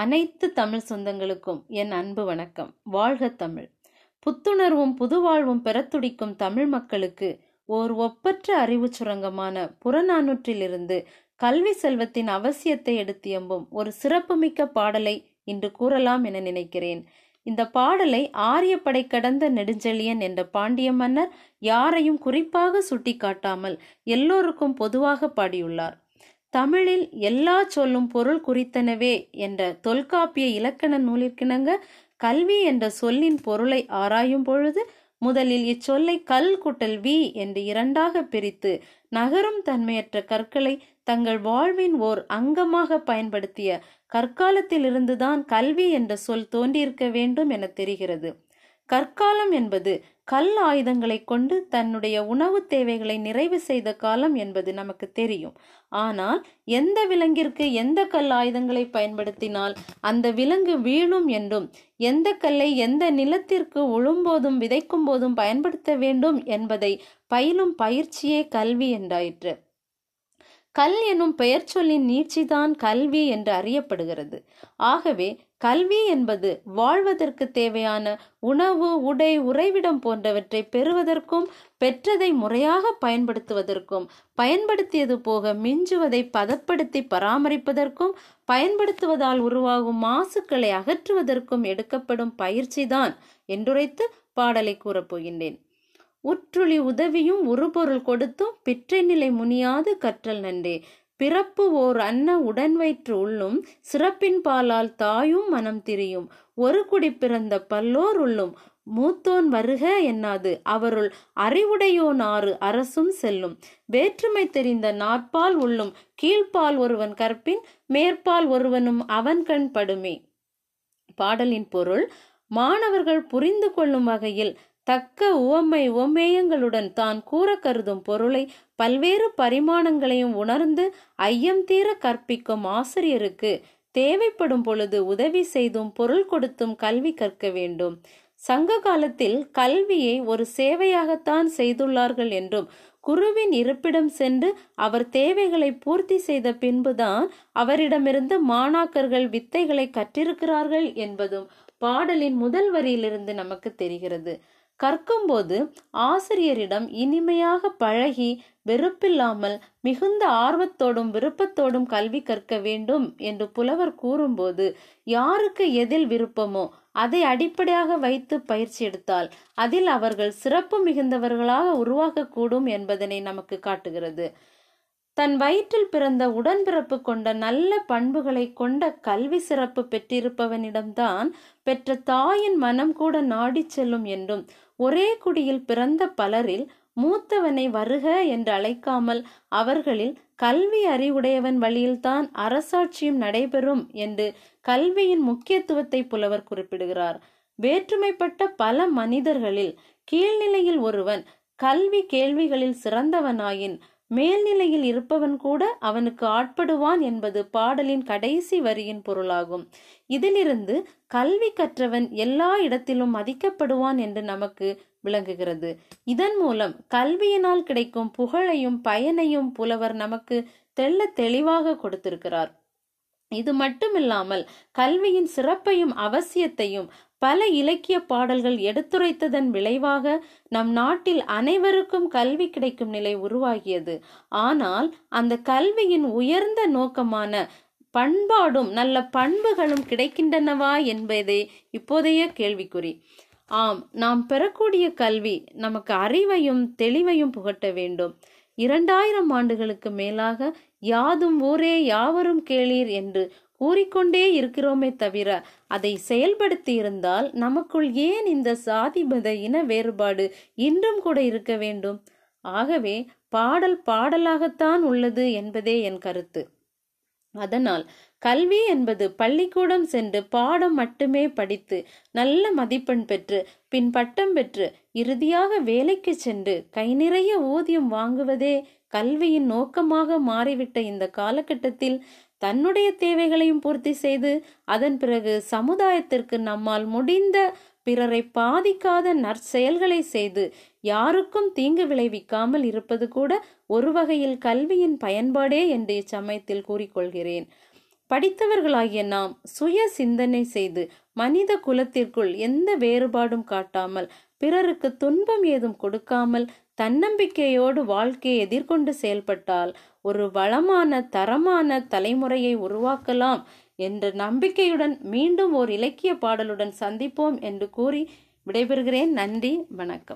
அனைத்து தமிழ் சொந்தங்களுக்கும் என் அன்பு வணக்கம். வாழ்க தமிழ். புத்துணர்வும் புதுவாழ்வும் பெறத்துடிக்கும் தமிழ் மக்களுக்கு ஓர் ஒப்பற்ற அறிவு சுரங்கமான புறநானூற்றிலிருந்து கல்வி செல்வத்தின் அவசியத்தை எடுத்தியம்பும் ஒரு சிறப்புமிக்க பாடலை இன்று கூறலாம் என நினைக்கிறேன். இந்த பாடலை ஆரியப்படை கடந்த நெடுஞ்செழியன் என்ற பாண்டிய மன்னர் யாரையும் குறிப்பாக சுட்டிக்காட்டாமல் எல்லோருக்கும் பொதுவாக பாடியுள்ளார். தமிழில் எல்லா சொல்லும் பொருள் குறித்தனவே என்ற தொல்காப்பிய இலக்கண நூலிற்கிணங்க கல்வி என்ற சொல்லின் பொருளை ஆராயும் பொழுது முதலில் இச்சொல்லை கல் குட்டல் வி என்று இரண்டாக பிரித்து நகரும் தன்மையற்ற கற்களை தங்கள் வாழ்வின் ஓர் அங்கமாக பயன்படுத்திய கற்காலத்திலிருந்துதான் கல்வி என்ற சொல் தோன்றியிருக்க வேண்டும் என தெரிகிறது. கற்காலம் என்பது கல் ஆயுதங்களை கொண்டு தன்னுடைய உணவு தேவைகளை நிறைவு செய்த காலம் என்பது நமக்கு தெரியும். ஆனால் எந்த விலங்கிற்கு எந்த கல் ஆயுதங்களை பயன்படுத்தினால் அந்த விலங்கு வீழும் என்றும் எந்த கல்லை எந்த நிலத்திற்கு உழும்போதும் விதைக்கும் போதும் பயன்படுத்த வேண்டும் என்பதை பயிலும் பயிற்சியே கல்வி என்றாயிற்று. கல் எனும் பெயர் சொல்லின் நீட்சிதான் கல்வி என்று அறியப்படுகிறது. ஆகவே கல்வி என்பது வாழ்வதற்கு தேவையான உணவு உடை உறைவிடம் போன்றவற்றை பெறுவதற்கும் பெற்றதை முறையாக பயன்படுத்துவதற்கும் பயன்படுத்தியது போக மிஞ்சுவதை பதப்படுத்தி பராமரிப்பதற்கும் பயன்படுத்துவதால் உருவாகும் மாசுக்களை அகற்றுவதற்கும் எடுக்கப்படும் பயிற்சிதான் என்றுரைத்து பாடலை கூறப்போகின்றேன் உற்றுளி உதவியும் உருபொருள் கொடுத்தும் பிற்றை நிலை முனியாது கற்றல் நன்றே. பிறப்பு ஓர் அன்ன உடன் வயிற்று உள்ளும் சிறப்பின் பாலால் தாயும் மனம் திரியும். ஒரு குடி பிறந்த பல்லோர் உள்ளும் மூத்தோன் வருக என்னாது. அவருள் அறிவுடையோன் ஆறு அரசும் செல்லும். வேற்றுமை தெரிந்த நாற்பால் உள்ளும் கீழ்ப்பால் ஒருவன் கற்பின் மேற்பால் ஒருவனும் அவன் கண் படுமே. பாடலின் பொருள் மாணவர்கள் புரிந்து கொள்ளும் வகையில் தக்க உவமை உவமேயங்களுடன் தான் கூற கருதும் பொருளை பல்வேறு பரிமாணங்களையும் உணர்ந்து ஐயம் தீர கற்பிக்கும் ஆசிரியருக்கு தேவைப்படும் பொழுது உதவி செய்தும் பொருள் கொடுத்தும் கல்வி கற்க வேண்டும். சங்க காலத்தில் கல்வியை ஒரு சேவையாகத்தான் செய்துள்ளார்கள் என்றும் குருவின் இருப்பிடம் சென்று அவர் தேவைகளை பூர்த்தி செய்த பின்புதான் அவரிடமிருந்து மாணாக்கர்கள் வித்தைகளை கற்றிருக்கிறார்கள் என்பதும் பாடலின் முதல் வரியிலிருந்து நமக்கு தெரிகிறது. கற்கும்போது ஆசிரியரிடம் இனிமையாக பழகி வெறுப்பில்லாமல் மிகுந்த ஆர்வத்தோடும் விருப்பத்தோடும் கல்வி கற்க வேண்டும் என்று புலவர் கூறும்போது யாருக்கு எதில் விருப்பமோ அதை அடிப்படையாக வைத்து பயிற்சி எடுத்தால் அதில் அவர்கள் சிறப்பு மிகுந்தவர்களாக உருவாகக்கூடும் என்பதனை நமக்கு காட்டுகிறது. தன் வயிற்றில் பிறந்த உடன்பிறப்பு கொண்ட நல்ல பண்புகளை கொண்ட கல்வி சிறப்பு பெற்றிருப்பவனிடம்தான் பெற்ற தாயின் மனம் கூட நாடி செல்லும் என்றும் ஒரே குடியில் பிறந்த பலரில் மூத்தவனை வருக என்று அழைக்காமல் அவர்களில் கல்வி அறிவுடையவன் வழியில்தான் அரசாட்சியும் நடைபெறும் என்று கல்வியின் முக்கியத்துவத்தை புலவர் குறிப்பிடுகிறார். வேற்றுமைப்பட்ட பல மனிதர்களில் கீழ்நிலையில் ஒருவன் கல்வி கேள்விகளில் சிறந்தவனாயின் மேல்நிலையில் இருப்பவன் கூட அவனுக்கு ஆட்படுவான் என்பது பாடலின் கடைசி வரியின் பொருளாகும். இதிலிருந்து கல்வி கற்றவன் எல்லா இடத்திலும் மதிக்கப்படுவான் என்று நமக்கு விளங்குகிறது. இதன் மூலம் கல்வியினால் கிடைக்கும் புகழையும் பயனையும் புலவர் நமக்கு தெள்ள தெளிவாக கொடுத்திருக்கிறார். இது மட்டுமில்லாமல் கல்வியின் சிறப்பையும் அவசியத்தையும் பல இலக்கிய பாடல்கள் எடுத்துரைத்ததன் விளைவாக நம் நாட்டில் அனைவருக்கும் கல்வி கிடைக்கும் நிலை உருவாகியது. ஆனால் அந்த கல்வியின் உயர்ந்த நோக்கமான பண்பாடும் நல்ல பண்புகளும் கிடைக்கின்றனவா என்பதே இப்போதைய கேள்விக்குறி. ஆம் நாம் பெறக்கூடிய கல்வி நமக்கு அறிவையும் தெளிவையும் புகட்ட வேண்டும். இரண்டாயிரம் ஆண்டுகளுக்கு மேலாக யாதும் ஊரே யாவரும் கேளீர் என்று கூறிக்கொண்டே இருக்கிறோமே தவிர அதை செயல்படுத்தி இருந்தால் நமக்குள் ஏன் இந்த சாதி மத இன வேறுபாடு இன்றும் கூட இருக்க வேண்டும்? ஆகவே பாடல் பாடலாகத்தான் உள்ளது என்பதே என் கருத்து. அதனால் கல்வி என்பது பள்ளிக்கூடம் சென்று பாடம் மட்டுமே படித்து நல்ல மதிப்பெண் பெற்று பின் பட்டம் பெற்று இறுதியாக வேலைக்கு சென்று கை நிறைய ஊதியம் வாங்குவதே கல்வியின் நோக்கமாக மாறிவிட்ட இந்த காலகட்டத்தில் தன்னுடைய தேவைகளையும் பூர்த்தி செய்து அதன் பிறகு சமுதாயத்திற்கு நம்மால் முடிந்த பிறரை பாதிக்காத நற்செயல்களை செய்து யாருக்கும் தீங்கு விளைவிக்காமல் இருப்பது கூட ஒரு வகையில் கல்வியின் பயன்பாடே என்று இச்சமயத்தில் கூறிக்கொள்கிறேன். படித்தவர்களாகிய நாம் சுய சிந்தனை செய்து மனித குலத்திற்குள் எந்த வேறுபாடும் காட்டாமல் பிறருக்கு துன்பம் ஏதும் கொடுக்காமல் தன்னம்பிக்கையோடு வாழ்க்கையை எதிர்கொண்டு செயல்பட்டால் ஒரு வளமான தரமான தலைமுறையை உருவாக்கலாம் என்ற நம்பிக்கையுடன் மீண்டும் ஓர் இலக்கிய பாடலுடன் சந்திப்போம் என்று கூறி விடைபெறுகிறேன். நன்றி வணக்கம்.